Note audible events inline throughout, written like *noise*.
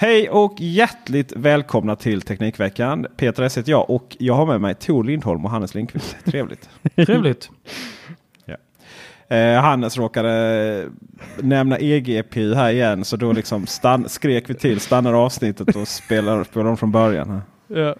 Hej och hjärtligt välkomna till Teknikveckan. Peter S heter jag och jag har med mig Tor Lindholm och Hannes Lindqvist. *laughs* Trevligt. Trevligt. Eh, Hannes råkade nämna EGPU här igen så då liksom skrek vi till, stannade avsnittet och spelade, spelade om från början. Här. Ja.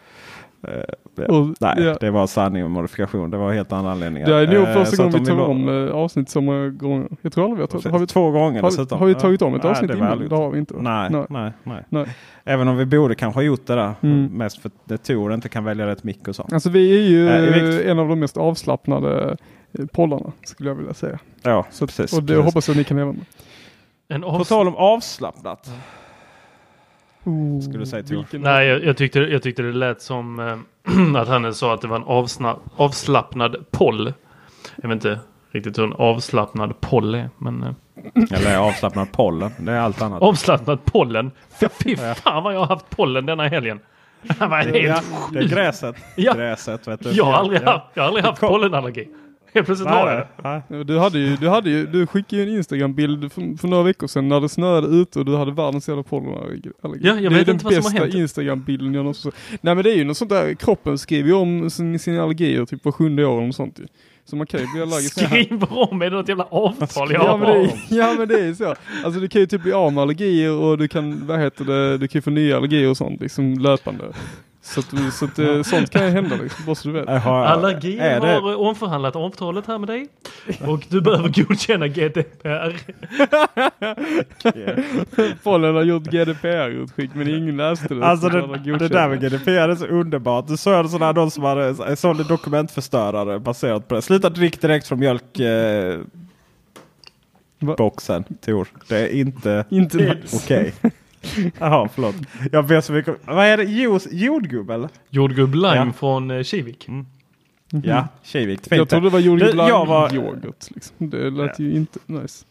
Eh. Och, Nej, ja. det var sanning och modifikation. Det var helt andra anledningar. Det är nog Eh, första gången vi tar om eh, avsnitt så många gånger. Jag tror aldrig vi har tagit har vi, Två gånger har, dessutom. har vi tagit om ett Nej, avsnitt det innan? aldrig Det har vi inte. Nej, Nej. nej, nej. Nej. Även om vi borde kanske ha gjort det där. Mm. Mest för att Tor inte kan välja rätt mick och så. Alltså vi är ju Eh, eh, en av de mest avslappnade poddarna skulle jag vilja säga. Ja, Så, precis. och det precis. hoppas jag att ni kan leva med. En På tal om avslappnat. Oh, Skulle du säga, vilken- Nej, jag, jag, tyckte, jag tyckte det lät som eh, *clears throat* att han sa att det var en avsna, avslappnad poll. Jag vet inte riktigt hur en avslappnad poll är, men eh, *laughs* Eller avslappnad pollen. Det är allt annat. avslappnad pollen. Fy fan vad jag har haft pollen denna helgen. *laughs* Det var helt Ja, det är gräset. Ja. Gräset vet du. Jag har aldrig, Ja. haft, jag har aldrig haft pollenallergi. Helt plötsligt har jag Nej, det. nej. Ja, Du, hade ju, du, hade ju, du skickade ju en Instagram-bild för, för några veckor sedan när det snöade ute och du hade världens jävla pollenallergi. Ja, jag det är vet den inte vad som har bästa hänt. Instagram-bilden jag någonsin. Nej men det är ju något sånt där, kroppen skriver ju om sin, sina allergier typ var sjunde år eller sånt ju. Så man kan ju bli allergisk. *laughs* Skriver om, är det något jävla avtal jag Ja har? men, det är, ja men det är ju så. Alltså du kan ju typ bli av med allergier och du kan, vad heter det, du kan ju få nya allergier och sånt liksom löpande. Så att, så att eh, sånt kan ju hända liksom, bara så du vet. Allergi är det- har omförhandlat avtalet här med dig. Och du behöver godkänna GDPR. Pollen har gjort GDPR-utskick men ingen läste det. Alltså så det, det där med GDPR är så underbart. Du såg en sån här någon som hade sån dokumentförstörare baserat på det. Sluta drick direkt från mjölk. Eh, boxen, Tor. Det är inte Inte okej. *laughs* Jaha, förlåt. Jag ber så mycket. Vad är det? Juice, jordgubb eller? Jordgubb lime Ja. från eh, Kivik. Ja, Kivik. Fint. Mhm. Jag trodde det var jordgubb Du, jag var- yoghurt. Liksom. Det lät ju inte nice.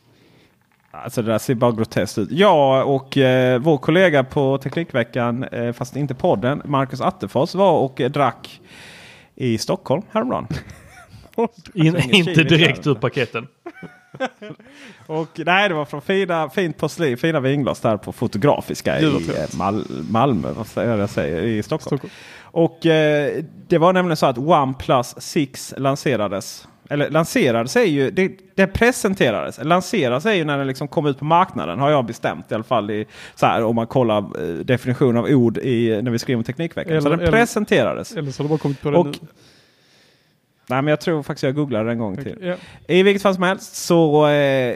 Alltså det där ser bara groteskt ut. Jag och eh, vår kollega på Teknikveckan, eh, fast inte podden, Marcus Attefors var och eh, drack i Stockholm häromdagen. *laughs* In, ingen inte Kivik direkt ur paketen. *laughs* Och nej, det var från fina, fint porslin, fina vinglas där på Fotografiska i eh, Mal Malmö, vad säger jag säger, i Stockholm. Stockholm. Och eh, det var nämligen så att OnePlus 6 lanserades. Eller lanserades är ju, det, det presenterades. Lanseras är ju när den liksom kom ut på marknaden har jag bestämt i alla fall. I, så här, om man kollar eh, definition av ord i, när vi skriver om Teknikveckan. så Eller- den eller- presenterades. Eller så har du bara kommit på det Och- nu. Nej men jag tror faktiskt jag googlade en gång till. Okej, ja. I vilket fall som helst så eh,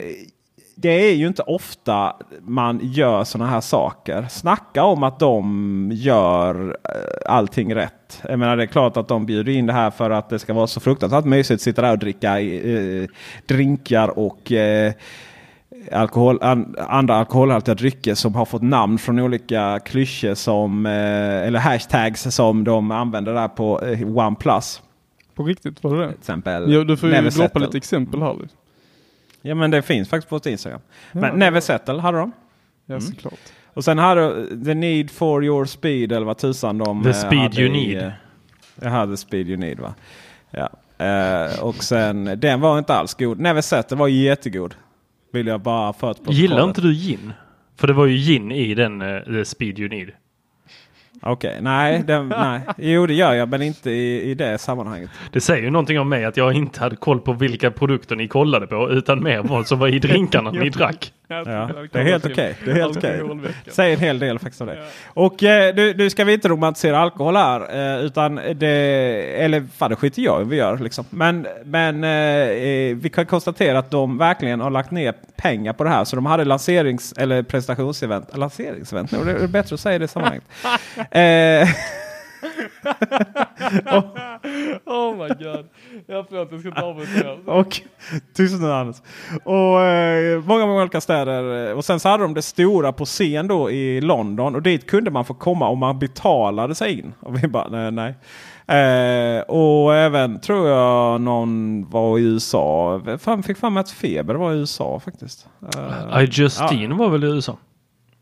det är ju inte ofta man gör sådana här saker. Snacka om att de gör eh, allting rätt. Jag menar det är klart att de bjuder in det här för att det ska vara så fruktansvärt mysigt att sitta där och dricka eh, drinkar och eh, alkohol, an, andra alkoholhaltiga drycker som har fått namn från olika klyschor som eh, eller hashtags som de använder där på eh, OnePlus. På riktigt, var det det? Till exempel Ja, du får ju droppa lite exempel här. liksom. Ja men det finns faktiskt på vårt Instagram. Men Ja. Never Settle hade de. Ja, Mm. såklart. Och sen hade The Need for Your Speed eller vad tusan de The eh, Speed You i, Need. eh, Jag hade Speed You Need va. Ja. Eh, och sen den var inte alls god. Never Settle var jättegod. Vill jag bara för att Gillar inte du gin? För det var ju gin i den uh, The Speed You Need. Okej, nej, den, *laughs* nej. Jo det gör jag men inte i, i det sammanhanget. Det säger ju någonting om mig att jag inte hade koll på vilka produkter ni kollade på utan mer vad som var i drinkarna *laughs* ni drack. Ja, det är helt okej. Det är helt okej. Alkoholveckan. Säger en hel del faktiskt om det. Och eh, nu, nu ska vi inte romantisera alkohol här. Eh, utan det, eller fan det skiter jag vi gör. Liksom. Men, men eh, eh, vi kan konstatera att de verkligen har lagt ner pengar på det här. Så de hade lanserings eller presentationsevent. Lanseringsevent, det är bättre att säga det i sammanhanget. *laughs* eh, *laughs* Oh my god. Ja, förlåt, jag ska inte avbryta. Och tyst nu Anders. Och eh, många, många olika städer. Och sen så hade de det stora på scen då i London. Och dit kunde man få komma om man betalade sig in. Och vi bara nej. nej. Eh, och även tror jag någon var i USA. Fan, fick fram att Feber var i USA faktiskt. Eh, I Justine var väl i USA?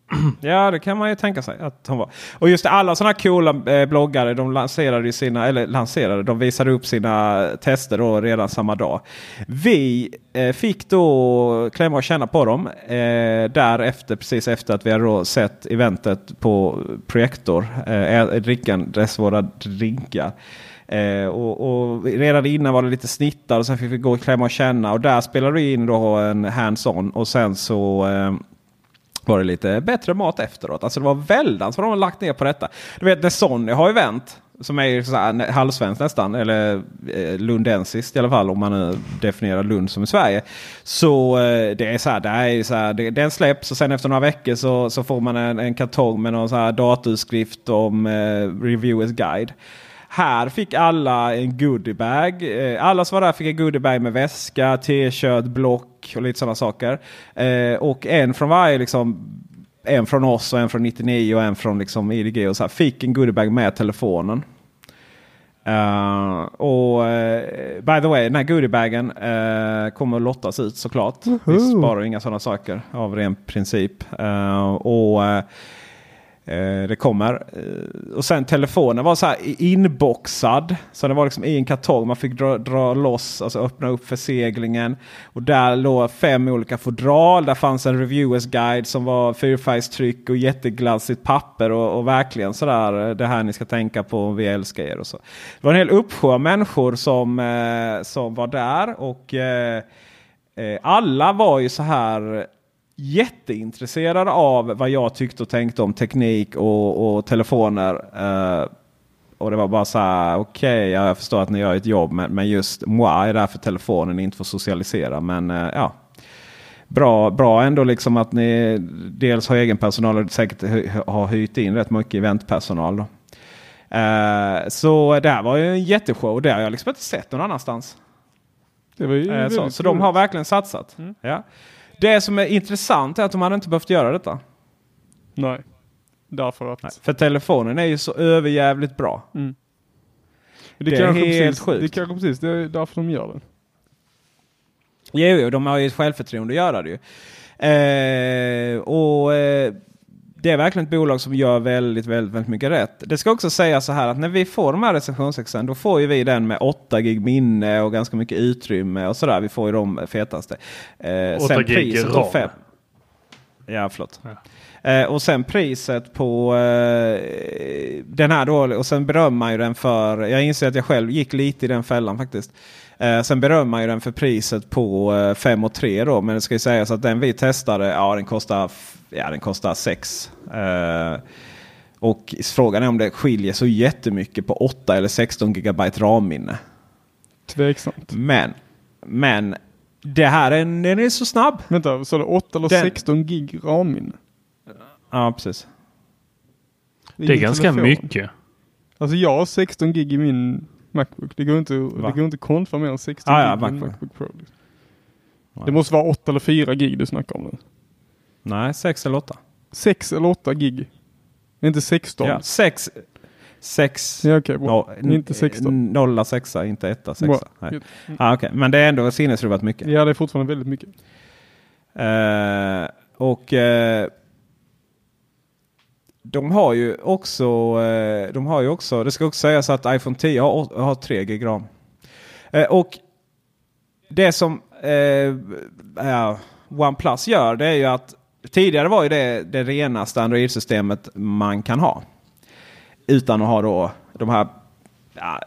*clears throat* Ja, det kan man ju tänka sig att hon var. Och just det, alla sådana här coola eh, bloggare, de lanserade ju sina, eller lanserade, de visade upp sina tester då redan samma dag. Vi eh, fick då klämma och känna på dem eh, därefter, precis efter att vi hade sett eventet på Projektor, eh, drickandes våra drinkar. Eh, och, och, redan innan var det lite snittar och sen fick vi gå och klämma och känna. Och där spelade vi in då en hands-on. Och sen så eh, var det lite bättre mat efteråt. Alltså det var väldans vad de har lagt ner på detta. Du vet när Sonny har ju vänt. Som är så här, halvsvensk nästan. Eller eh, lundensiskt i alla fall. Om man nu definierar Lund som i Sverige. Så eh, det är så här. Det är så här det, den släpps och sen efter några veckor så, så får man en, en kartong med någon så här datorskrift om eh, Reviewers Guide. Här fick alla en goodiebag. Eh, alla som var där fick en goodiebag med väska, t-shirt, block och lite sådana saker. Eh, och en från varje liksom en från oss och en från 99 och en från liksom IDG och så här, fick en goodiebag med telefonen. Uh, och uh, by the way, den här goodiebagen uh, kommer att lottas ut såklart. Uh -huh. Vi sparar inga sådana saker av ren princip. och Eh, det kommer. Eh, och sen telefonen var så här inboxad. Så det var liksom i en kartong. Man fick dra, dra loss, alltså öppna upp förseglingen. Och där låg fem olika fodral. Där fanns en reviewers guide som var fyrfärgstryck och jätteglansigt papper. Och, och verkligen sådär eh, det här ni ska tänka på. Vi älskar er och så. Det var en hel uppsjö av människor som, eh, som var där. Och eh, alla var ju så här jätteintresserad av vad jag tyckte och tänkte om teknik och, och telefoner. Uh, och det var bara så här, okej, okay, jag förstår att ni gör ett jobb, men, men just moi är där för telefonen, inte för att socialisera. Men uh, ja, bra, bra ändå liksom att ni dels har egen personal och säkert har hyrt in rätt mycket eventpersonal. Då. Uh, så det här var ju en jätteshow. Det har jag liksom inte sett någon annanstans. Det var ju uh, så, så de har verkligen satsat. Mm. Ja. Det som är intressant är att de hade inte behövt göra detta. Nej, därför att... Nej, för telefonen är ju så överjävligt bra. Mm. Det, det, är helt precis, sjukt. Det är kanske precis det är därför de gör det. Jo, de har ju ett självförtroende att göra det ju. Eh, och eh, det är verkligen ett bolag som gör väldigt, väldigt, väldigt mycket rätt. Det ska också sägas så här att när vi får de här recensionsexen då får ju vi den med 8 gig minne och ganska mycket utrymme och sådär. Vi får ju de fetaste. Eh, 8 sen gig ram. Fem... Ja, förlåt. Ja. Eh, och sen priset på eh, den här då. Och sen berömmer man ju den för. Jag inser att jag själv gick lite i den fällan faktiskt. Eh, sen berömmer man ju den för priset på eh, 5 och 3 då. Men det ska ju sägas att den vi testade, ja den kostar, ja, den kostar 6. Eh, och frågan är om det skiljer så jättemycket på 8 eller 16 GB ramminne. Tveksamt. Men, men det här är, den är så snabb. Vänta, sa du 8 eller den, 16 gig ramminne? Ja, precis. Det är, det är ganska telefon. mycket. Alltså jag har 16 gig i min Macbook. Det går inte, det går inte att konfa mer än 16 ah, gig ja, Macbook. Macbook Pro. Liksom. Det måste vara 8 eller 4 gig du snackar om nu. Nej, 6 eller 8. 6 eller 8 gig. Inte 16. Ja, 6. 6. Ja, okay, no, inte 16. Nolla 6, inte 1 6. Nej. Ah, okay. Men det är ändå sinnesrubbat mycket. Ja, det är fortfarande väldigt mycket. Uh, och uh, de har ju också, eh, de har ju också, det ska också sägas att iPhone 10 har, har 3G ram. Eh, och det som eh, OnePlus gör det är ju att tidigare var ju det det renaste Android-systemet man kan ha. Utan att ha då de här ja,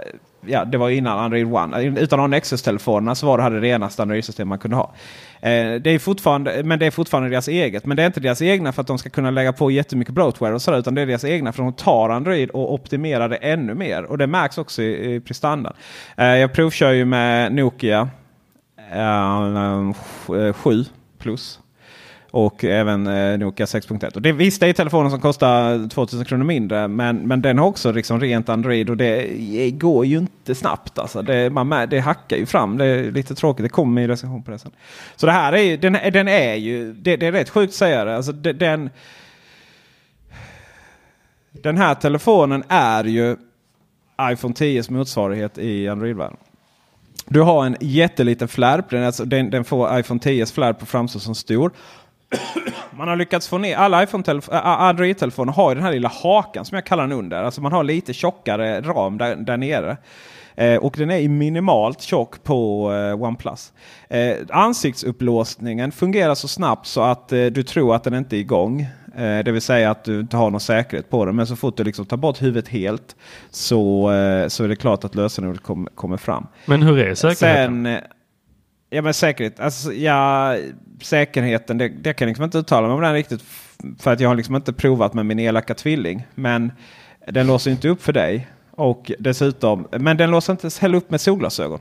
ja, det var innan Android One. Eh, utan de Nexus-telefonerna så var det här det renaste Android-system man kunde ha. Eh, det är fortfarande, men det är fortfarande deras eget. Men det är inte deras egna för att de ska kunna lägga på jättemycket bloatware och sådär. Utan det är deras egna för att de tar Android och optimerar det ännu mer. Och det märks också i, i prestandan. Eh, jag provkör ju med Nokia eh, 7 plus. Och även eh, Nokia 6.1. Och det, visst, det är telefonen som kostar 2000 kronor mindre. Men, men den har också liksom rent Android och det går ju inte snabbt. Alltså. Det, man, det hackar ju fram. Det är lite tråkigt. Det kommer i recension på det sen. Så det här är, den, den är ju, det, det är rätt sjukt att säga det. Alltså, den, den här telefonen är ju iPhone 10s motsvarighet i Android-världen. Du har en jätteliten flärp. Den, alltså, den, den får iPhone 10s flärp att framstå som stor. Man har lyckats få ner alla Android-telefoner har den här lilla hakan som jag kallar den under. Alltså man har lite tjockare ram där, där nere. Eh, och den är minimalt tjock på eh, OnePlus. Eh, ansiktsupplåsningen fungerar så snabbt så att eh, du tror att den inte är igång. Eh, det vill säga att du inte har någon säkerhet på den. Men så fort du liksom tar bort huvudet helt så, eh, så är det klart att lösenordet kom, kommer fram. Men hur är säkerheten? Sen, eh, ja men säkerhet. Alltså, ja, säkerheten, det, det kan jag liksom inte uttala mig om den riktigt. För att jag har liksom inte provat med min elaka tvilling. Men den låser inte upp för dig. Och dessutom, men den låser inte heller upp med solglasögon.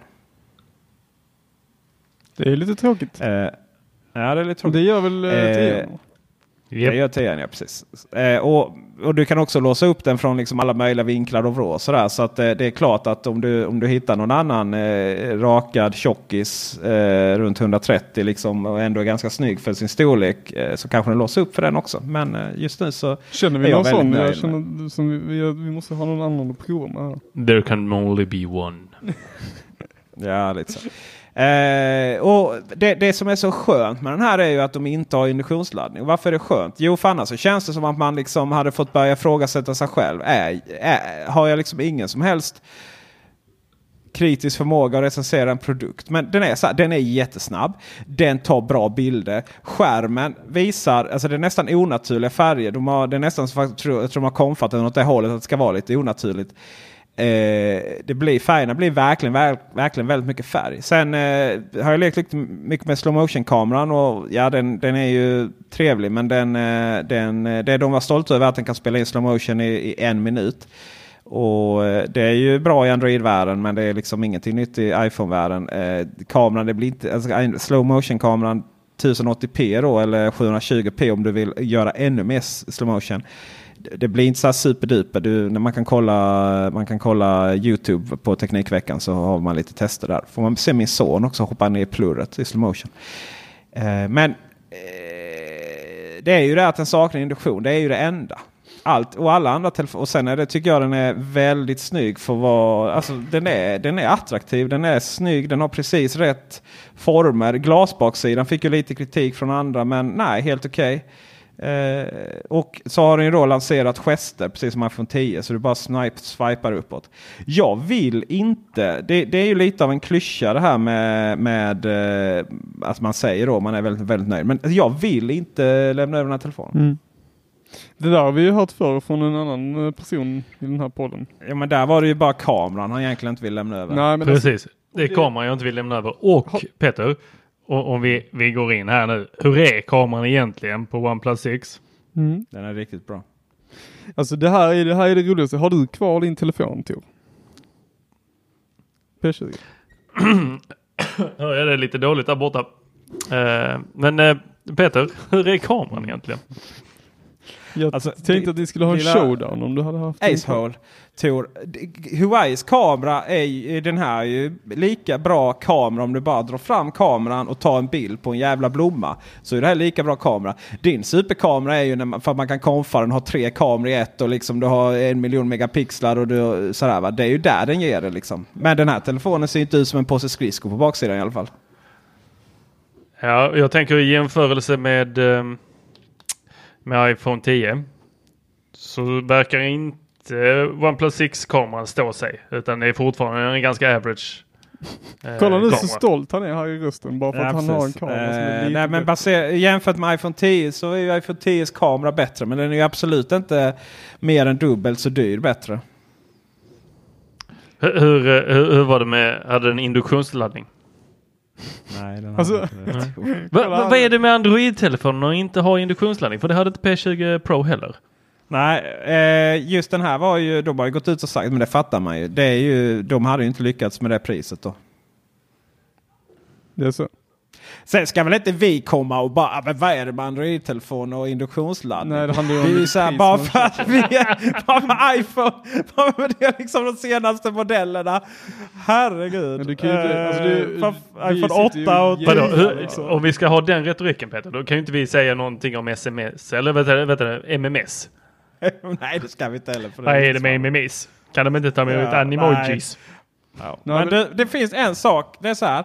Det är lite tråkigt. Eh, ja, det är lite tråkigt. det gör väl eh, Tian? Det gör 10 ja, precis. Eh, och, och du kan också låsa upp den från liksom alla möjliga vinklar och vrå. Sådär. Så att eh, det är klart att om du, om du hittar någon annan eh, rakad tjockis eh, runt 130 liksom, och ändå är ganska snygg för sin storlek eh, så kanske den låser upp för den också. Men eh, just nu så Känner är vi jag någon väldigt sån? nöjd Jag känner, som vi, vi, vi måste ha någon annan att prova med här. There can only be one. *laughs* Ja, lite så. Eh, och det, det som är så skönt med den här är ju att de inte har induktionsladdning. Varför är det skönt? Jo, för annars så känns det som att man liksom hade fått börja ifrågasätta sig själv. Är, är, har jag liksom ingen som helst kritisk förmåga att recensera en produkt. Men den är, så här, den är jättesnabb. Den tar bra bilder. Skärmen visar, alltså det är nästan onaturliga färger. De har, det är nästan så jag tror, jag tror de har komfat den åt det hållet att det ska vara lite onaturligt. Eh, det blir, färgerna blir verkligen, verkligen väldigt mycket färg. Sen eh, har jag lekt lite mycket med slow motion kameran och ja den, den är ju trevlig men den, eh, den, eh, det de var stolta över är att den kan spela in slow motion i, i en minut. Och eh, Det är ju bra i Android-världen men det är liksom ingenting nytt i iPhone-världen. Eh, kameran, det blir inte, alltså, slow motion kameran 1080p då eller 720p om du vill göra ännu mer slow motion. Det- blir inte så här superduper. Du, när man kan, kolla, man kan kolla YouTube på Teknikveckan så har man lite tester där. Får man se min son också hoppa ner i plurret i slow motion. Eh, men eh, det är ju det att den saknar induktion. Det är ju det enda. Allt och alla andra telefoner. Och sen är det, tycker jag den är väldigt snygg för vad. Alltså den är, den är attraktiv. Den är snygg. Den har precis rätt former. Glasbaksidan fick ju lite kritik från andra men nej helt okej. Eh, och så har den ju då lanserat gester precis som iPhone 10 så du bara snipe, swipar uppåt. Jag vill inte, det, det är ju lite av en klyscha det här med, med eh, att man säger då man är väldigt, väldigt nöjd. Men jag vill inte lämna över den här telefonen. Mm. Det där har vi ju hört förr från en annan eh, person i den här podden. Ja men där var det ju bara kameran han egentligen inte vill lämna över. Nej, men Precis. Det är kameran jag inte vill lämna över. Och Peter, och, om vi, vi går in här nu. Hur är kameran egentligen på OnePlus 6? mm. Den är riktigt bra. alltså det här, är, det här är det roligaste. Har du kvar din telefon Tor? P20? Hör jag det lite dåligt där borta. Eh, men eh, Peter, hur är kameran egentligen? Jag Alltså, tänkte att ni skulle ha en lilla- showdown om du hade haft. Acehole. Tor. Huawei's kamera är ju, den här är ju lika bra kamera om du bara drar fram kameran och tar en bild på en jävla blomma. Så är det här lika bra kamera. Din superkamera är ju när man, för att man kan konfa den, ha tre kameror i ett och liksom du har en miljon megapixlar och du, sådär va. Det är ju där den ger det liksom. Men den här telefonen ser inte ut som en påse skridskor på baksidan i alla fall. Ja, jag tänker i jämförelse med, eh, med iPhone 10 så verkar inte OnePlus 6-kameran stå sig. Utan det är fortfarande en ganska average eh, Kolla nu så stolt han är här i rösten bara för att han har en kamera som är Eh, lite nej, men baser, jämfört med iPhone 10 så är ju iPhone 10s kamera bättre. Men den är ju absolut inte mer än dubbelt så dyr bättre. Hur, hur, eh, hur, hur var det med, hade den induktionsladdning? Nej, den Alltså- *laughs* Va, va, vad är det med Android-telefoner och inte har induktionsladdning? För det hade inte P20 Pro heller. Nej, eh, just den här var ju, de har ju gått ut och sagt, men det fattar man ju. Det är ju de hade ju inte lyckats med det priset då. Det är så. Sen ska väl inte vi komma och bara, "Ah, men vad är det med Android-telefoner och induktionsladdning? Nej, det handlar ju om det är ju vilket så här, pris bara för att vi är, bara för iPhone, bara för det är liksom de senaste modellerna. Herregud. Men du kan ju inte- alltså det- Eh, iPhone sitter ju 8 och och- Vadå, Ja, hur, liksom. om vi ska ha den retoriken Peter, då kan ju inte vi säga någonting om sms eller vet du, vet du, MMS. Nej, det ska vi inte heller. Vad är det med MMS? Kan de inte ta med Ja, ut animojis? Ja. Men- det, det finns en sak. Det är så här.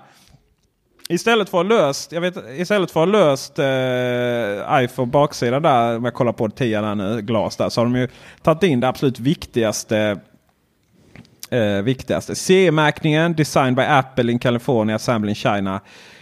Istället för att ha löst, jag vet, istället för att ha löst eh, iPhone baksida där, om jag kollar på 10 där nu, glas där, så har de ju tagit in det absolut viktigaste. Eh, viktigaste. CE-märkningen, Designed by Apple in California, Assembled in China.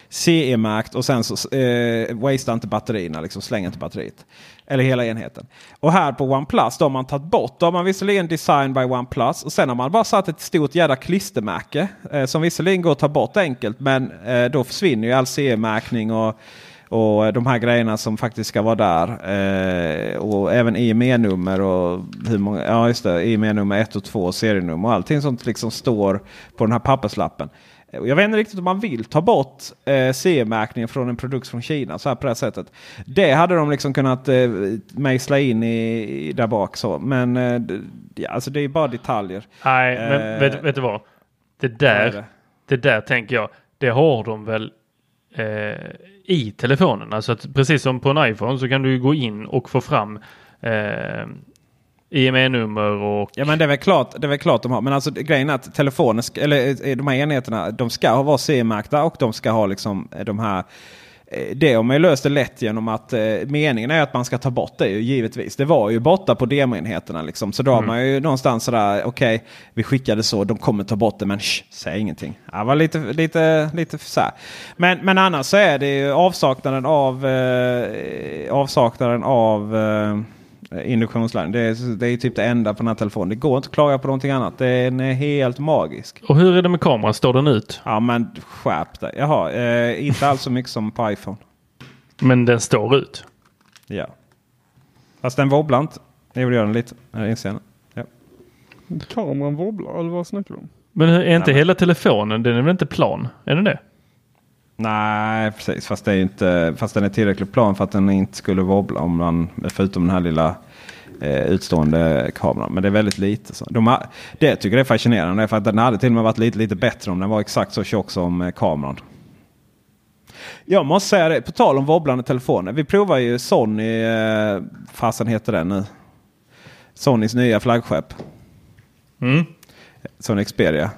CE-märkt och sen så eh, wastea inte batterierna, liksom släng inte batteriet. Eller hela enheten. Och här på OnePlus då har man tagit bort. Då har man visserligen Design by OnePlus. Och sen har man bara satt ett stort jädra klistermärke. Eh, som visserligen går att ta bort enkelt. Men eh, då försvinner ju all CE-märkning och, och de här grejerna som faktiskt ska vara där. Eh, och även IME-nummer och hur många, ja just det, IME-nummer 1 och 2 serienummer och allting sånt liksom står på den här papperslappen. Jag vet inte riktigt om man vill ta bort eh, CE-märkningen från en produkt från Kina så här på det här sättet. Det hade de liksom kunnat eh, mejsla in i, i där bak. Så. Men eh, ja, alltså det är bara detaljer. Nej, men Eh, vet, vet du vad? Det där, det? det där tänker jag, det har de väl eh, i telefonen. Alltså att precis som på en iPhone så kan du gå in och få fram eh, IME-nummer och Ja men det är väl klart, det är väl klart de har. Men alltså grejen är att telefoner, ska- eller eh, de här enheterna, de ska ha vara CE-märkta och de ska ha liksom eh, de här eh, det har man ju löst det lätt genom att eh, meningen är att man ska ta bort det ju, givetvis. Det var ju borta på demoenheterna liksom. Så då har man ju någonstans sådär, okej vi skickade så, de kommer ta bort det men shh, säg ingenting. Det var lite, lite, lite så här. Men, men annars så är det ju avsaknaden av, eh, avsaknaden av eh, induktionsline. Det är, det är typ det enda på den här telefonen. Det går inte att klaga på någonting annat. Den är helt magisk. Och hur är det med kameran? Står den ut? Ja men skärp dig. Jaha, eh, inte alls så mycket som på iPhone. Men den står ut. Ja. Fast den wobblar inte. Det gjorde jag den lite. Jag inser jag nu. Ja. Kameran wobblar, eller vad snackar du om? Men är inte men- hela telefonen, den är väl inte plan? Är den det? Nej precis, fast, det är inte, fast den är tillräckligt plan för att den inte skulle wobbla om man, förutom den här lilla eh, utstående kameran. Men det är väldigt lite. Så. De har, det tycker jag är fascinerande för att den hade till och med varit lite, lite bättre om den var exakt så tjock som eh, kameran. Jag måste säga det, på tal om wobblande telefoner. Vi provar ju Sony, eh, fasen heter den nu? Sonys nya flaggskepp. Mm. Sony Xperia.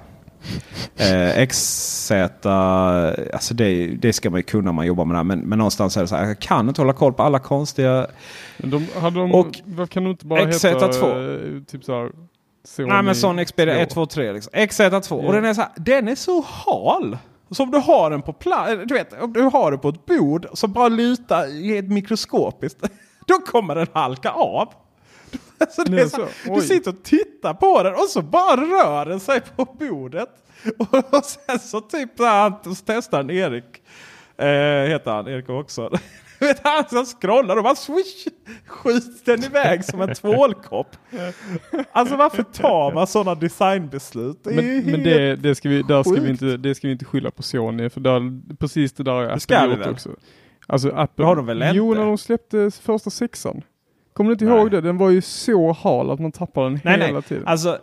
Eh, XZ, alltså det, det ska man ju kunna om man jobbar med det här. Men, men någonstans är det så här, jag kan inte hålla koll på alla konstiga... De, de, Och vad kan de inte bara XZ2? heta eh, typ såhär Sony Nej men Sony Xperia två? 1, 2, 3 liksom. XZ2. Ja. Och den är så här, den är så hal. Som du har den på plats, du vet, om du har den på ett bord som bara lutar helt mikroskopiskt. *laughs* Då kommer den halka av. *laughs* Alltså det är så, du sitter och tittar på den och så bara rör den sig på bordet. *laughs* Och sen så typ så testar han Erik. Eh, heter han, Erik också. *laughs* Vet han som scrollar och bara swish, skjuts den iväg som en tvålkopp. Alltså varför tar man sådana designbeslut? Det Men, men det, det, ska vi, där ska vi, inte, det ska vi inte skylla på Sony för där, precis det där har Apple gjort också. Alltså Apple, har de väl jo inte? när de släppte första sexan. Kommer du inte Nej. ihåg det? Den var ju så hal att man tappade den Nej, hela nej. tiden. Alltså,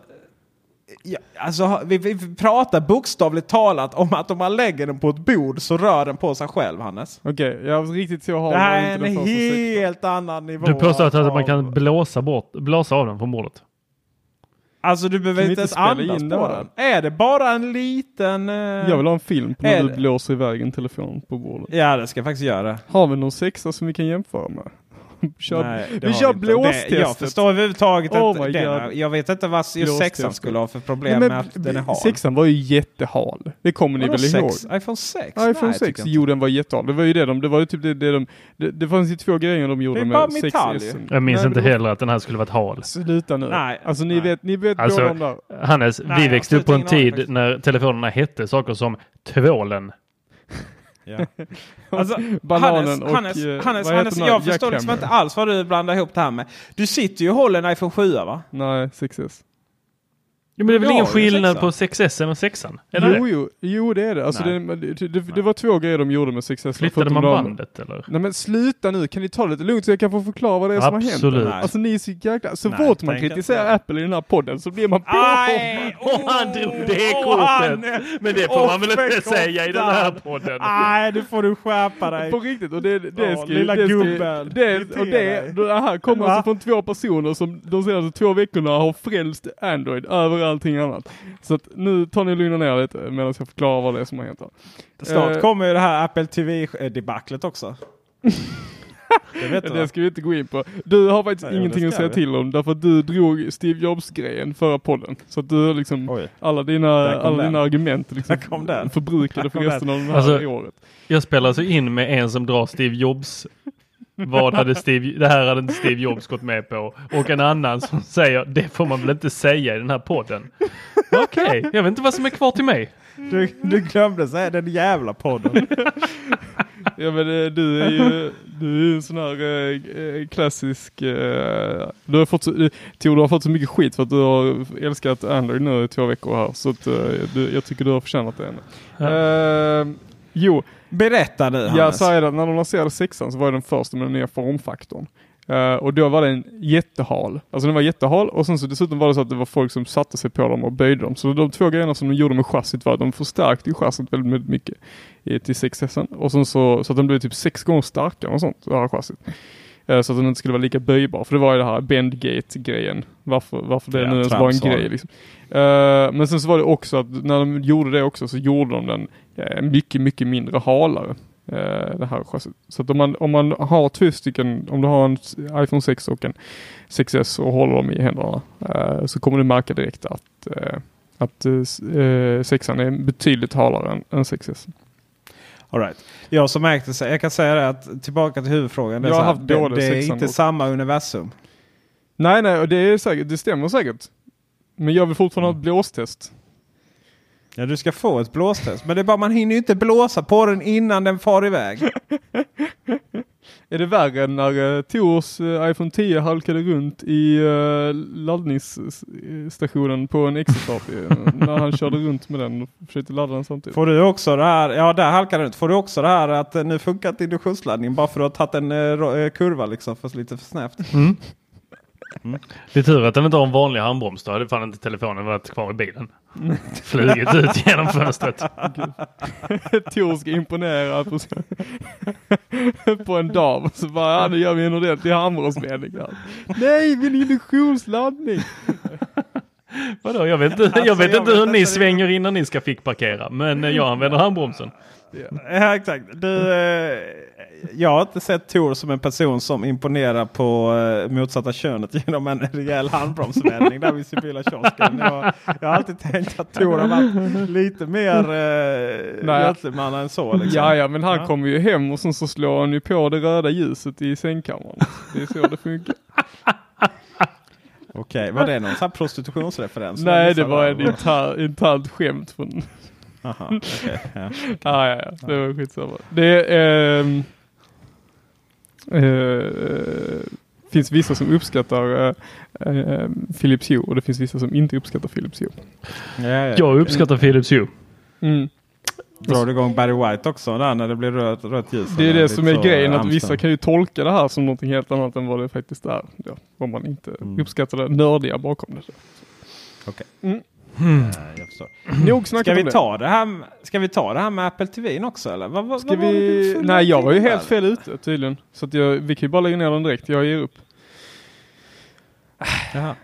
ja, alltså vi, vi pratar bokstavligt talat om att om man lägger den på ett bord så rör den på sig själv Hannes. Okej, jag riktigt så hal Det var här inte är den en första sexan. helt annan nivå. Du påstår att av- man kan blåsa, bort, blåsa av den från bordet? Alltså du behöver vi inte inte ens spela andas in på den. Är det bara en liten... eh, Jag vill ha en film på när Är du blåser iväg en telefon på bordet. Ja det ska jag faktiskt göra. Har vi någon sexa som vi kan jämföra med? Kör, Nej, det vi kör inte. Det- Jag blåstestet. förstår överhuvudtaget Oh den, God. Jag vet inte vad just Blåstestet. sexan skulle ha för problem Nej, med att den är hal. Sexan var ju jättehal. Det kommer ni väl ihåg? iPhone 6? iPhone Nej, jag 6, tycker inte. jo den var jättehal. Det var ju det de, det var ju typ det, det de, det, det fanns ju två grejer de gjorde med bara metall 6S. ju. Jag minns Nej, inte var- heller att den här skulle varit hal. Sluta nu. Nej, alltså ni nej. vet, ni vet Alltså, båda de där. Hannes, vi växte upp på en tid när telefonerna hette saker som tvålen. Ja. *laughs* Alltså, Bananen Hannes, och, Hannes, eh, Hannes, vad Hannes jag förstår liksom inte alls vad du blandar ihop det här med. Du sitter ju och håller en iPhone 7 va? Nej, 6S. Jo, men det är väl Ja, ingen det skillnad sexan. på 6S och 6an? Är det Jo, det? jo, jo det är det. Alltså det, det, det, det var två grejer de gjorde med 6S. Flyttade man de- bandet eller? Nej men sluta nu, kan ni ta det lite lugnt så jag kan få förklara vad det är som har Absolut. hänt? Alltså ni är så jäkla... Så Nej, fort man kritiserar inte. Apple i den här podden så blir man. Aj! Och *laughs* han drog det kortet. han- Men det får man väl inte säga i den här podden? Nej, nu får du skärpa dig. På riktigt, och det, det Ja, ska lilla det gubben. det, och det, det här kommer alltså från två personer som de senaste två veckorna har frälst Android överallt allting annat. Så att nu tar ni och lugna ner lite medan jag förklarar vad det är som har hänt. Snart Eh. kommer ju det här Apple TV-debaclet också. *laughs* det? Det ska vi inte gå in på. Du har faktiskt Nej, ingenting att säga vi. till om därför att du drog Steve Jobs-grejen förra podden. Så att du har liksom Oj. alla dina, alla den. dina argument liksom den. förbrukade Där för resten av det här Alltså- året. Jag spelar alltså in med en som drar Steve Jobs. Vad hade Steve, det här hade inte Steve Jobs gått med på. Och en annan som säger det får man väl inte säga i den här podden. Okej, jag vet inte vad som är kvar till mig. Du, du glömde säga den jävla podden. Ja men eh, du är ju du är ju en sån här eh, eh, klassisk, eh, du har fått så, Tor, du har fått så mycket skit för att du har älskat Android nu i två veckor här. Så att, eh, du, jag tycker du har förtjänat det. Ja. Jo, Berätta jag Hannes. säger det, när de lanserade sexan så var den första med den nya formfaktorn. Eh, och då var den jättehal. Alltså den var jättehal och sen så dessutom var det så att det var folk som satte sig på dem och böjde dem. Så de två grejerna som de gjorde med chassit var att de förstärkte chassit väldigt, väldigt mycket i, till 6S. Och sen så, så att den blev typ sex gånger starkare och sånt, det här chassit. Eh, så att den inte skulle vara lika böjbar. För det var ju det här bendgate-grejen. Varför, varför det Ja, nu ens var en grej. Liksom. Eh, men sen så var det också att när de gjorde det också så gjorde de den eh, mycket, mycket mindre halare. eh, det här chassit. Så att om man, om man har två stycken, om du har en iPhone 6 och en 6S och håller dem i händerna så kommer du märka direkt att, att eh, s- eh, 6an är betydligt halare än, än 6S. All right. Jag som märkte jag kan säga det att tillbaka till huvudfrågan. Det är, Jag har så här, haft det, det är inte samma universum. Nej, nej, och det, är säkert, det stämmer säkert. Men jag vill fortfarande ha ett blåstest. Ja, du ska få ett blåstest. Men det är bara man hinner ju inte blåsa på den innan den far iväg. *laughs* Är det värre än när uh, Tors eh, iPhone 10 halkade runt i uh, laddningsstationen på en Exitart *laughs* när han körde runt med den och försökte ladda den samtidigt? Får du också det här, ja där halkar du inte. Får du också det här att eh, nu funkar inte induktionsladdningen bara för att du har tagit en eh, eh, kurva liksom för lite för snävt. Det är tur att den inte har en vanlig handbroms. Då hade fan inte telefonen varit kvar i bilen. *laughs* Flugit ut genom fönstret. *laughs* Tor ska imponera på, *laughs* på en dam. Så bara, ja, nu gör vi en ordentlig handbromsmening där. Nej, min induktionsladdning! Vadå? Jag vet inte, jag Alltså, vet jag inte vet hur ni svänger innan ni ska fickparkera. Men eh, jag använder handbromsen. Ja exakt. Du, eh, jag har inte sett Tor som en person som imponerar på eh, motsatta könet genom en rejäl handbromsvändning där vid Sibylla kiosken. Jag, jag har alltid tänkt att Tor har varit lite mer eh, Nej. gentleman än så. Liksom. Ja, ja, men han Ja. kommer ju hem och sen så slår han ju på det röda ljuset i sängkammaren. Det är så det funkar. Okej, var det någon sån prostitutionsreferens? Nej, det var en ett inter, internt skämt från... Aha, ja. *laughs* Ah, ja, ja, det var skitsamma. Det ehm, eh, finns vissa som uppskattar eh, eh, Philips Hue och det finns vissa som inte uppskattar Philips Hue. Ja, ja. Jag uppskattar Philips Hue. Mm. Drar du igång Barry White också där när det blir rött, rött ljus? Det är det som är grejen, eh, att vissa kan ju tolka det här som någonting helt annat än vad det faktiskt är. Ja, om man inte Mm. uppskattar det nördiga bakom det. Okej. Mm. Nej, jag förstår. Nog Ska vi, ta det här, ska vi ta det här med Apple TV också eller? Vad, vad, vad vi... Nej, jag var ju helt fel ute tydligen. Så att jag, vi kan ju bara lägga ner den direkt. Jag ger upp. Jaha.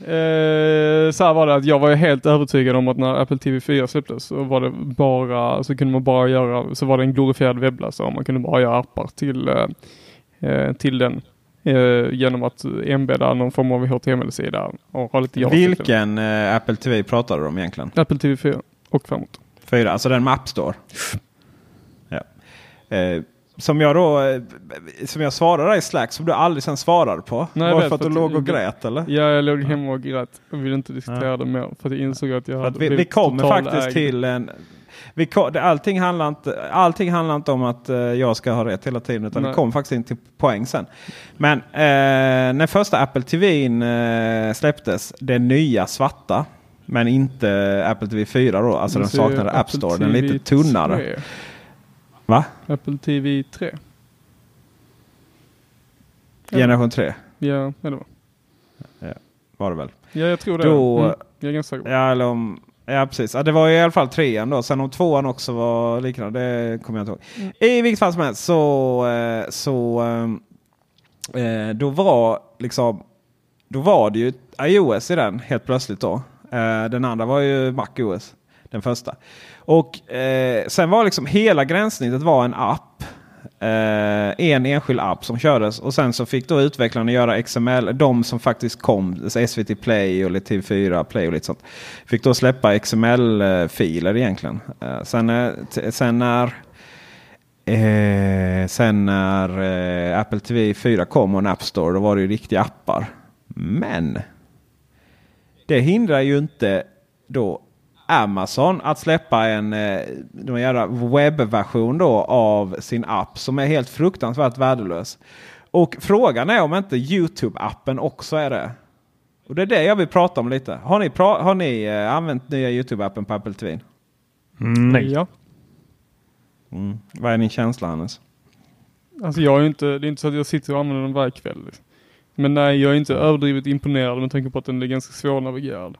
Eh, så här var det att jag var ju helt övertygad om att när Apple TV 4 släpptes så var det bara, så kunde man bara göra, så var det en glorifierad webbläsare man kunde bara göra appar till, eh, eh, till den. Eh, genom att embedda någon form av HTML-sida och ha lite JavaScript. Vilken eh, Apple TV pratar du om egentligen? Apple TV 4 och framåt. Fyra, alltså den med App Store. *laughs* Ja. Eh, som jag då, eh, som jag svarade i Slack som du aldrig sen svarade på. Nej, jag Var det vet, för att du låg och grät eller? Ja, jag låg hemma och grät och ville inte diskutera det mer för att jag insåg att jag För hade vi, vi kommer faktiskt ägd. till en... Vi, ko- det- allting, handlar inte, allting handlar inte om att eh, jag ska ha rätt hela tiden. Utan Nej. det kommer faktiskt in till poäng sen. Men eh, när första Apple TV eh, släpptes, det nya svarta. Men inte Apple TV 4 då. Alltså den saknade App Store. Den är TV lite tunnare. 3. Va? Apple TV 3. Generation 3 Ja, det var. var det väl. Ja, jag tror det. Då- Mm, jag är ganska säker. Ja, eller om, ja precis. Ja, det var i alla fall trean då. Sen om tvåan också var liknande, det kommer jag inte ihåg. Mm. I vilket fall som helst så, eh, så eh, eh, då var liksom då var det ju iOS i den helt plötsligt då. Eh, den andra var ju MacOS. Den första. Och eh, sen var liksom hela gränssnittet var en app. Eh, en enskild app som kördes och sen så fick då utvecklarna göra XML. De som faktiskt kom, SVT Play och lite TV4 Play och lite sånt. Fick då släppa XML-filer egentligen. Sen, sen när Eh, sen när eh, eh, Apple TV 4 kom och en App Store då var det ju riktiga appar. Men det hindrar ju inte då Amazon att släppa en eh, webbversion då av sin app som är helt fruktansvärt värdelös. Och frågan är om inte Youtube-appen också är det. Och det är det jag vill prata om lite. Har ni, har ni eh, använt nya Youtube-appen på Apple TV? Mm, nej. Ja. Mm. Vad är din känsla Hannes? Alltså jag är inte, det är inte så att jag sitter och använder den varje kväll. Liksom. Men nej, jag är inte överdrivet imponerad med tanke på att den är ganska svårnavigerad.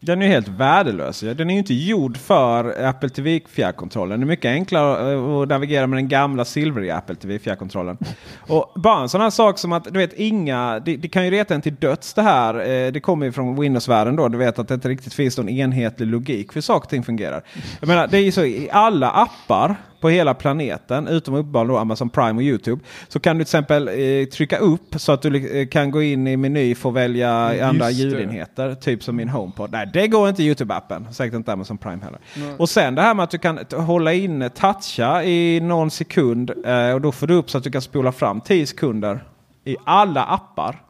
Den är helt värdelös. Den är ju inte gjord för Apple TV fjärrkontrollen. Det är mycket enklare eh, att navigera med den gamla silvriga Apple TV fjärrkontrollen. *laughs* Och bara en sån här sak som att du vet inga, det, det kan ju reta en till döds det här. Eh, det kommer ju från Windows-världen då. Du vet att det inte riktigt finns någon enhetlig logik för hur saker och ting fungerar. Jag menar, det är ju så i alla appar på hela planeten, utom uppenbarligen Amazon Prime och Youtube. Så kan du till exempel eh, trycka upp så att du eh, kan gå in i meny och välja Just andra ljudenheter. Typ som min HomePod. Nej, det går inte Youtube-appen. Säkert inte Amazon Prime heller. Nej. Och sen det här med att du kan hålla in, toucha i någon sekund. Eh, och då får du upp så att du kan spola fram 10 sekunder i alla appar.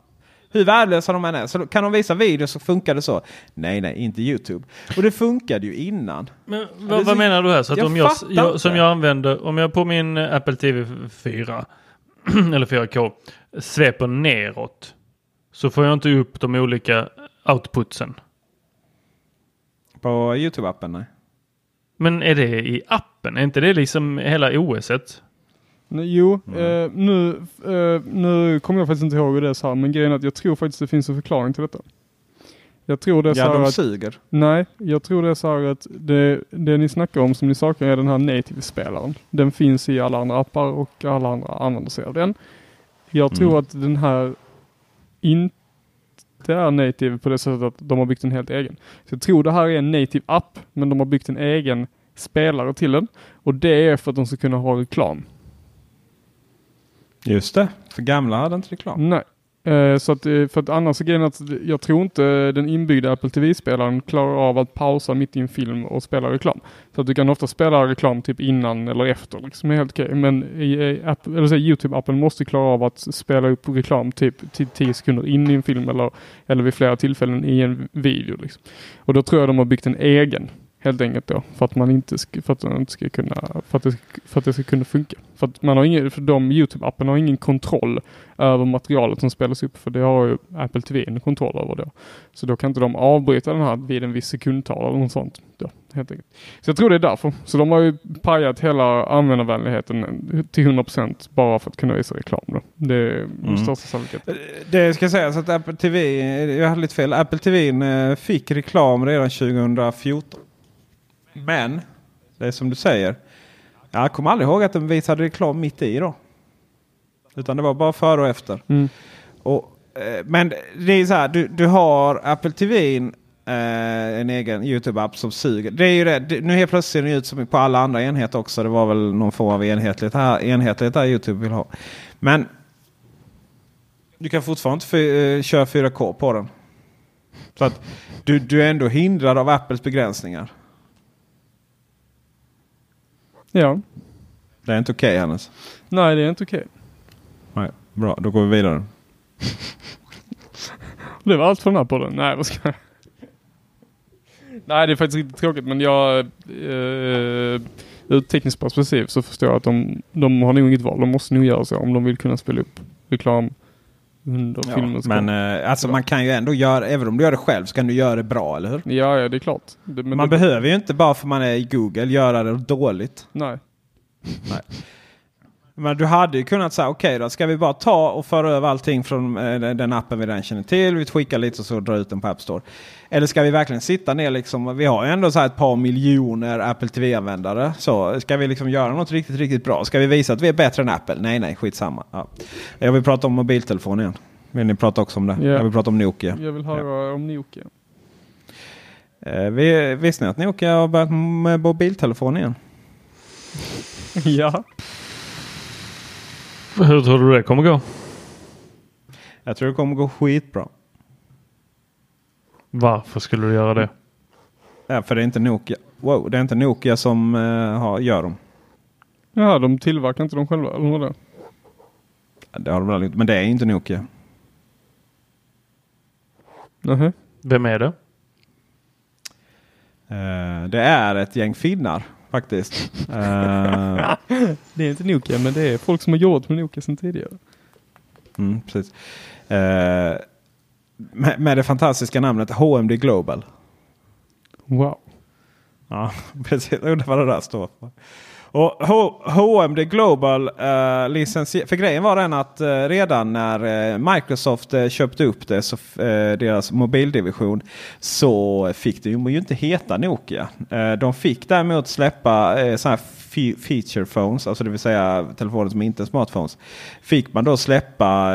Hur värdelösa de än är. Så kan de visa video så funkar det så. Nej, nej, inte Youtube. Och det funkade ju innan. Men vad, vad menar du här? Så att jag om jag, jag, som jag använder, om jag på min Apple TV 4 *clears throat* eller 4K sveper neråt så får jag inte upp de olika outputsen. På Youtube-appen? Nej. Men är det i appen? Är inte det liksom hela OSet? Jo, mm. eh, nu, eh, nu kommer jag faktiskt inte ihåg hur det är så här, men grejen är att jag tror faktiskt det finns en förklaring till detta. Jag tror det är så ja, de att, suger. Nej, jag tror det är så här att det, det ni snackar om som ni saknar är den här native-spelaren. Den finns i alla andra appar och alla andra använder sig av den. Jag tror mm. att den här inte är native på det sättet att de har byggt en helt egen. Så jag tror det här är en native app, men de har byggt en egen spelare till den. Och det är för att de ska kunna ha reklam. Just det, för gamla hade inte reklam. Nej. Eh, så att, eh, för att annars är grejen att jag tror inte den inbyggda Apple TV-spelaren klarar av att pausa mitt i en film och spela reklam. Så att du kan ofta spela reklam typ innan eller efter. Liksom, är helt okej. Men i, Youtube-appen måste klara av att spela upp reklam typ till 10 sekunder in i en film eller, eller vid flera tillfällen i en video. Liksom. Och då tror jag de har byggt en egen Helt enkelt då. För att man inte ska, för att man inte ska kunna, för att, det, för att det ska kunna funka. För att man har ingen, för de Youtube-appen har ingen kontroll över materialet som spelas upp. För det har ju Apple TV en kontroll över då. Så då kan inte de avbryta den här vid en viss sekundtal eller något sånt. Då, helt enkelt. Så jag tror det är därför. Så de har ju pajat hela användarvänligheten till 100% bara för att kunna visa reklam. Då. Det är mm. största sannolikheten. Det ska sägas att Apple TV, jag hade lite fel, Apple TV eh, fick reklam redan 2014. Men det är som du säger. Jag kommer aldrig ihåg att de visade reklam mitt i då. Utan det var bara före och efter. Mm. Och, eh, men det är så här, du, du har Apple TV, eh, en egen YouTube-app som suger. Det är ju det. Nu helt plötsligt ser den ut som på alla andra enheter också. Det var väl någon form av enhetlighet här, enhetlighet här YouTube vill ha. Men du kan fortfarande inte eh, köra 4K på den. Så att du, du är ändå hindrad av Apples begränsningar. Ja. Det är inte okej okay, Hannes. Nej, det är inte okej. Okay. Nej, bra, då går vi vidare. *laughs* det var allt för den här podden. Nej, vad ska jag? Nej, det är faktiskt riktigt tråkigt, men jag... Eh, ur tekniskt perspektiv så förstår jag att de, de har nog inget val. De måste nog göra så om de vill kunna spela upp reklam under ja, filmens Men eh, alltså man kan ju ändå göra, även om du gör det själv så kan du göra det bra, eller hur? Ja, ja det är klart. Det, man det... behöver ju inte bara för man är i Google göra det dåligt. Nej. Nej. Men du hade ju kunnat säga okej okay då ska vi bara ta och föra över allting från eh, den appen vi redan känner till. Vi skickar lite och så drar ut den på App Store. Eller ska vi verkligen sitta ner liksom. Vi har ju ändå så ett par miljoner Apple TV-användare. Så ska vi liksom göra något riktigt, riktigt bra? Ska vi visa att vi är bättre än Apple? Nej, nej, skitsamma. Ja. Jag vill prata om mobiltelefon igen. Vill ni prata också om det? Yeah. Jag vill prata om Nokia. Jag vill höra ja. om Nokia. Eh, vi, visste ni att Nokia har börjat med mobiltelefon igen? *laughs* ja. Hur tror du det kommer gå? Jag tror det kommer gå skitbra. Varför skulle du göra det? Ja, för det är inte Nokia, wow, det är inte Nokia som uh, har, gör dem. Ja, de tillverkar inte dem själva, eller vad det? Det har de väl inte, men det är inte Nokia. Nähä. Vem är det? Uh, det är ett gäng finnar faktiskt. uh, *laughs* det är inte Nokia, men det är folk som har jobbat med Nokia sedan tidigare. Mm, precis. Uh, med, med, det fantastiska namnet HMD Global. Wow. Ja, *laughs* precis. Jag undrar vad det där står för. Och HMD Global uh, licensier För grejen var den att uh, redan när uh, Microsoft köpte upp det, så, deras mobildivision, så fick det ju inte heta Nokia. de fick däremot släppa uh, sådana här feature phones, alltså det vill säga telefoner som inte är smartphones. Fick man då släppa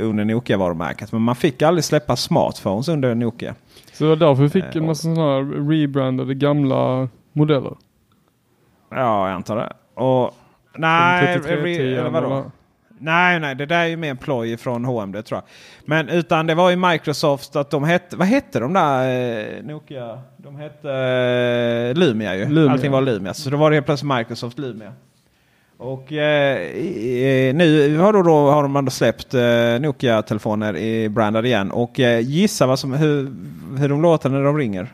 under Nokia-varumärket. Men man fick aldrig släppa smartphones under Nokia. Så det var därför vi fick en massa sådana här rebrandade gamla modeller? Ja, jag antar det. Och, nej, eller vadå? Nej, nej, det där är ju mer en ploj från HMD tror jag. Men utan det var ju Microsoft att de hette, vad hette de där eh, Nokia? De hette eh, Lumia ju. Lumia. Allting var Lumia. Så då var det helt plötsligt Microsoft Lumia. Och eh, nu har, då, då, har de släppt eh, Nokia-telefoner i brandade igen. Och eh, gissa vad som, hur, hur de låter när de ringer.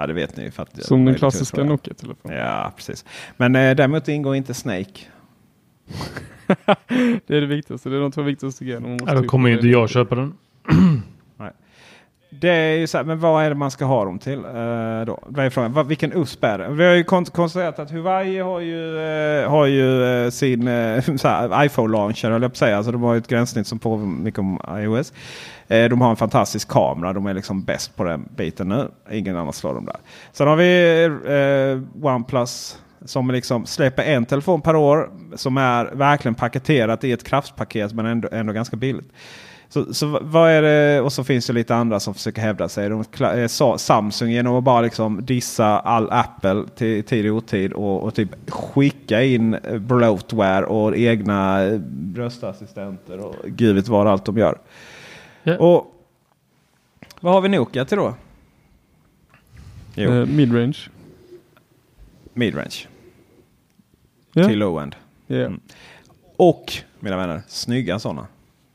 Ja det vet ni. För att Som den klassiska Nokia-telefonen. Ja precis. Men eh, däremot ingår inte Snake. *laughs* det är det viktigaste. Det är de två viktigaste grejerna. Då kommer ju inte jag köpa den. Det är ju så här, men vad är det man ska ha dem till? Eh, då? Är frågan? vilken USP är det? Vi har ju konstaterat att Huawei har ju, eh, har ju eh, sin eh, *laughs* iPhone-launcher, höll jag på att säga. Alltså de har ju ett gränssnitt som påminner mycket om iOS. Eh, de har en fantastisk kamera. De är liksom bäst på den biten nu. Ingen annan slår dem där. Sen har vi eh, OnePlus som liksom släpper en telefon per år. Som är verkligen paketerat i ett kraftpaket men ändå, ändå ganska billigt. Så, så vad är det? Och så finns det lite andra som försöker hävda sig. De, eh, Samsung genom att bara liksom dissa all Apple till tid och otid och, och typ skicka in bloatware och egna eh, röstassistenter och gud vet vad allt de gör. Ja. Och Vad har vi Nokia till då? Uh, midrange. Midrange. Yeah. Till low-end. Yeah. Mm. Och mina vänner, snygga sådana.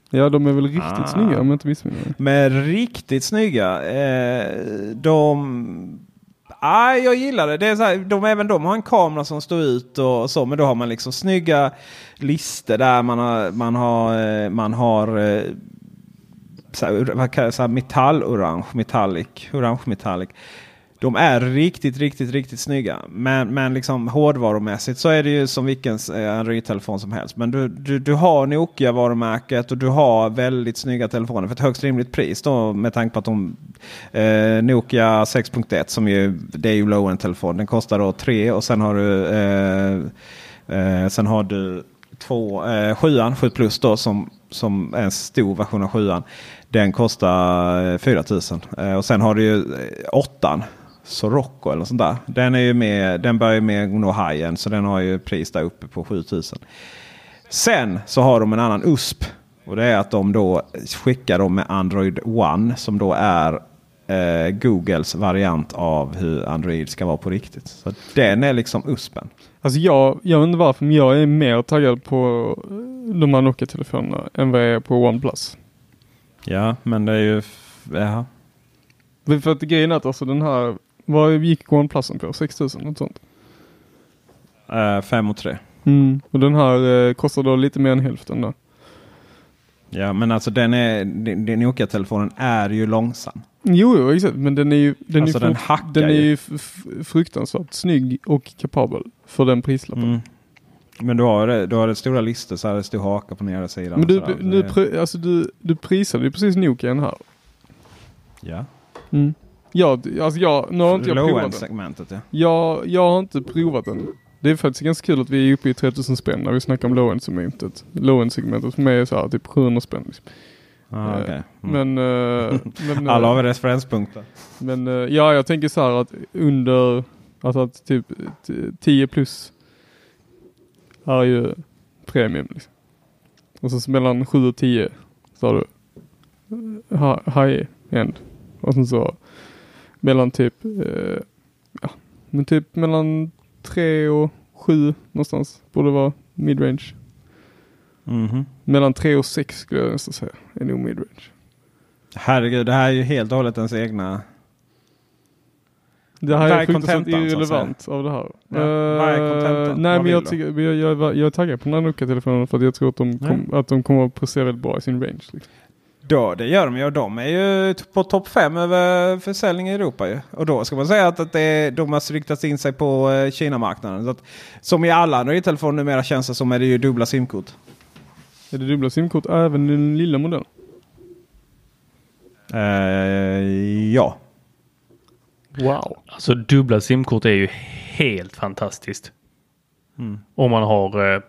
Ja, de är väl riktigt ah. snygga om jag inte missminner mig. Men riktigt snygga. Eh, de... Ah, jag gillar det. det är så här, de, även de har en kamera som står ut och så. Men då har man liksom snygga lister där man har, man har, eh, man har eh, så här, vad kallas det, metallorange, metallic, orange metallic. De är riktigt, riktigt, riktigt snygga. Men, men liksom hårdvarumässigt så är det ju som vilken eh, Android-telefon som helst. Men du, du, du har Nokia-varumärket och du har väldigt snygga telefoner för ett högst rimligt pris. Då, med tanke på att de eh, Nokia 6.1 som ju det är ju low-end telefon. Den kostar då 3 och sen har du eh, eh, sen har du två, eh, 7 7 plus då som, som är en stor version av 7 Den kostar eh, 4000 eh, och sen har du ju 8 Sorocco eller sånt där. Den, är ju med, den börjar med nå high så den har ju pris där uppe på 7000. Sen så har de en annan USP. Och det är att de då skickar dem med Android One som då är eh, Googles variant av hur Android ska vara på riktigt. Så den är liksom USPen. Alltså jag, jag inte varför men jag är mer taggad på de här Nokia-telefonerna än vad jag är på OnePlus. Ja men det är ju, ja. För att grejen är att alltså den här vad gick OnePlusen på? 6000 något sånt? 5 uh, och 3. Mm. Och den här uh, kostar då lite mer än hälften då? Ja men alltså den är, den Nokia-telefonen är ju långsam. Jo, jo exakt. Men den är ju, den alltså är den hackar den är ju fruktansvärt snygg och kapabel för den prislappen. Mm. Men du har, det, du har det stora listor så här det står haka på nedre sidan. Men du, du, nu, alltså du, du prisade ju precis Nokian här. Ja. Mm. Ja, alltså jag, nu har inte jag provat den. segmentet ja. Jag, jag har inte provat den. Det är faktiskt ganska kul att vi är uppe i 3000 spänn när vi snackar om low-end segmentet. Low-end segmentet som är så här typ 700 spänn. Liksom. Ah, okay. mm. Men, uh, men *laughs* alla har vi referenspunkter. Men uh, ja, jag tänker så här att under, alltså att typ 10 plus är ju premium. Liksom. Och så mellan 7 och 10 så har du high end. Och sen så mellan typ, uh, ja, men typ mellan 3 och 7 någonstans borde vara midrange. Mm -hmm. Mellan 3 och 6 skulle jag nästan säga är nog midrange. Herregud, det här är ju helt och hållet ens egna... Det här är fruktansvärt irrelevant av det här. Ja, uh? Nej, men jag, tycker, jag, jag, jag är taggad på den här Nokia-telefonen för att jag tror att de, kom, att de kommer att prestera väldigt bra i sin range. Liksom. Då, det gör de ju. De är ju på topp 5 över försäljning i Europa. Ju. Och då ska man säga att, att det, de har riktat in sig på uh, Kina-marknaden. som i alla Android-telefoner numera känns det som är det ju dubbla simkort. Är det dubbla simkort även i den lilla modellen? Uh, ja. Wow. Alltså dubbla simkort är ju helt fantastiskt. Mm. Om man har eh,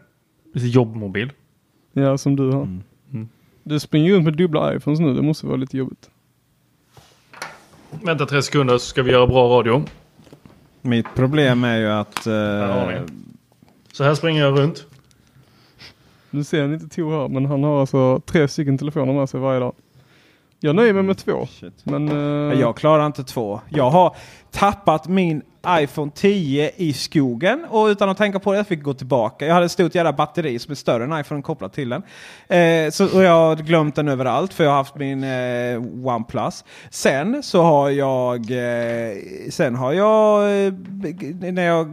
jobbmobil. Ja, som du har. Mm. Du springer runt med dubbla iPhones nu. Det måste vara lite jobbigt. Vänta tre sekunder så ska vi göra bra radio. Mitt problem är ju att... Uh, så här springer jag runt. Nu ser ni inte Tor här, men han har alltså tre stycken telefoner med sig varje dag. Jag nöjer mig med två. Men, uh... Jag klarar inte två. Jag har tappat min iPhone 10 i skogen och utan att tänka på det jag fick gå tillbaka. Jag hade ett stort jävla batteri som är större än iPhone kopplat till den. Eh, så, och jag har glömt den överallt för jag har haft min eh, OnePlus. Sen så har jag eh, Sen har jag eh, när jag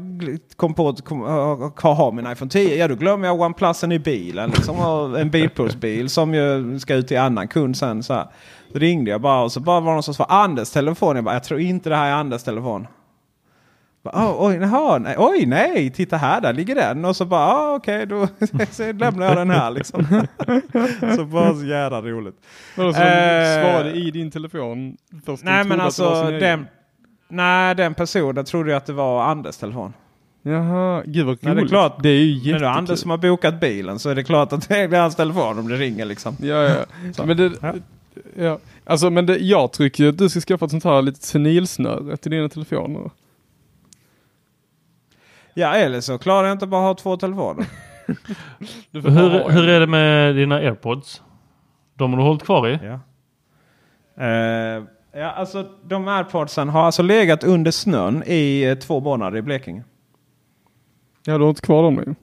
kom på att ha min iPhone 10. Ja då glömmer jag OnePlusen i bilen. Liksom, en bilprovsbil som ju ska ut till annan kund sen. Så här. Då ringde jag bara och så bara var det någon som svarade Anders telefon. Jag bara, jag tror inte det här är Anders telefon. Oh, oj, aha, nej, oj, nej, titta här, där ligger den. Och så bara, ah, okej, okay, då *laughs* lämnar jag den här liksom. *laughs* så bara så jävla roligt. Vadå, så eh, svarade i din telefon? Först nej, men alltså den, nej, den personen trodde ju att det var Anders telefon. Jaha, gud vad roligt. det är klart, det är ju jättekul. När det är Anders som har bokat bilen så är det klart att det är hans telefon om det ringer liksom. Ja, ja. *laughs* men det, ja. ja. Alltså, men det, jag tycker att du ska skaffa ett sånt här litet senilsnöre till dina telefoner. Ja, eller så klarar jag inte bara ha två telefoner. *laughs* hur, hur är det med dina airpods? De har du hållit kvar i? Ja. Uh, ja, alltså de airpodsen har alltså legat under snön i uh, två månader i Blekinge. Ja, du har inte kvar dem nu?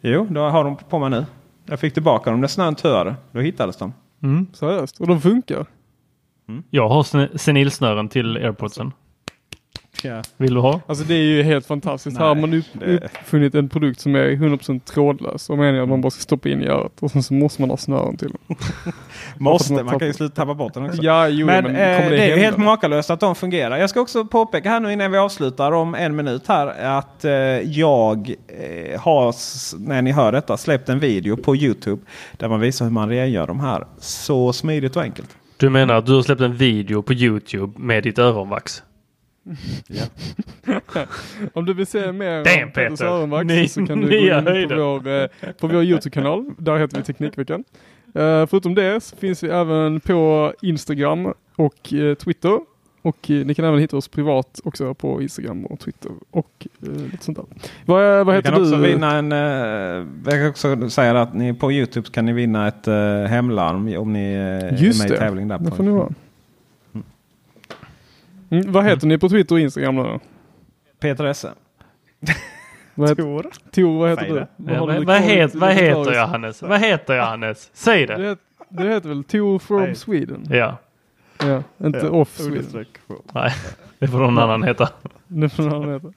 Jo, då har de på mig nu. Jag fick tillbaka dem när snön töade. Då hittades de. Mm, seriöst? Och de funkar? Mm. Jag har senilsnören till airpodsen. Ja. Vill du ha? Alltså det är ju helt fantastiskt. Nej, här har man upp, det... uppfunnit en produkt som är 100% trådlös. Och meningen att man bara ska stoppa in i örat. Och sen så måste man ha snören till *laughs* Måste? Man, man kan ju sluta tappa bort den också. Ja, jo, men, men det, eh, det är helt makalöst att de fungerar. Jag ska också påpeka här nu innan vi avslutar om en minut här. Att eh, jag eh, har, när ni hör detta, släppt en video på Youtube. Där man visar hur man rengör de här. Så smidigt och enkelt. Du menar att du har släppt en video på Youtube med ditt öronvax? *laughs* Om du vill se mer Damn, om Petters öronvax så kan du gå in på vår, eh, på vår Youtube-kanal. Där heter vi Teknikveckan. Uh, förutom det så finns vi även på Instagram och uh, Twitter. Och uh, ni kan även hitta oss privat också på Instagram och Twitter och lite sånt där. Vad, vad heter kan du? Också vinna en, jag kan också säga att ni på Youtube kan ni vinna ett hemlarm om ni är med i tävling där. Just det, får ni vara. Mm, vad heter mm. ni på Twitter och Instagram då? Peter Esse. *laughs* Vad heter, Tor. Tor, vad heter Säg du? Vad, ja, vad, het, vad heter jag Hannes? Vad heter jag Hannes? Säg det. Du heter, du heter väl Tor from Nej. Sweden? Ja. Ja, inte ja. off Sweden. Nej, det får någon annan heta. Det får någon annan heta.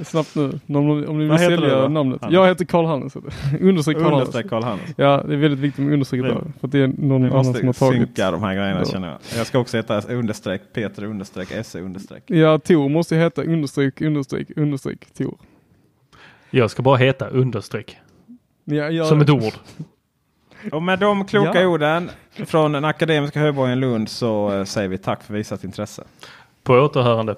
Snabbt nu, om, om ni vill sälja namnet. Hannes? Jag heter Karl Hannes. *laughs* Understreck Karl Hannes. Karl Hannes. Ja, det är väldigt viktigt med understrecket där. För det är någon annan som har tagit. synka de här grejerna känner jag. Jag ska också heta understreck Peter understreck SE understreck. Ja, Tor måste heta understreck understreck understreck Tor. Jag ska bara heta understreck. Ja, jag... Som ett ord. *laughs* Och med de kloka ja. orden från den akademiska högborgen Lund så säger vi tack för visat intresse. På återhörande.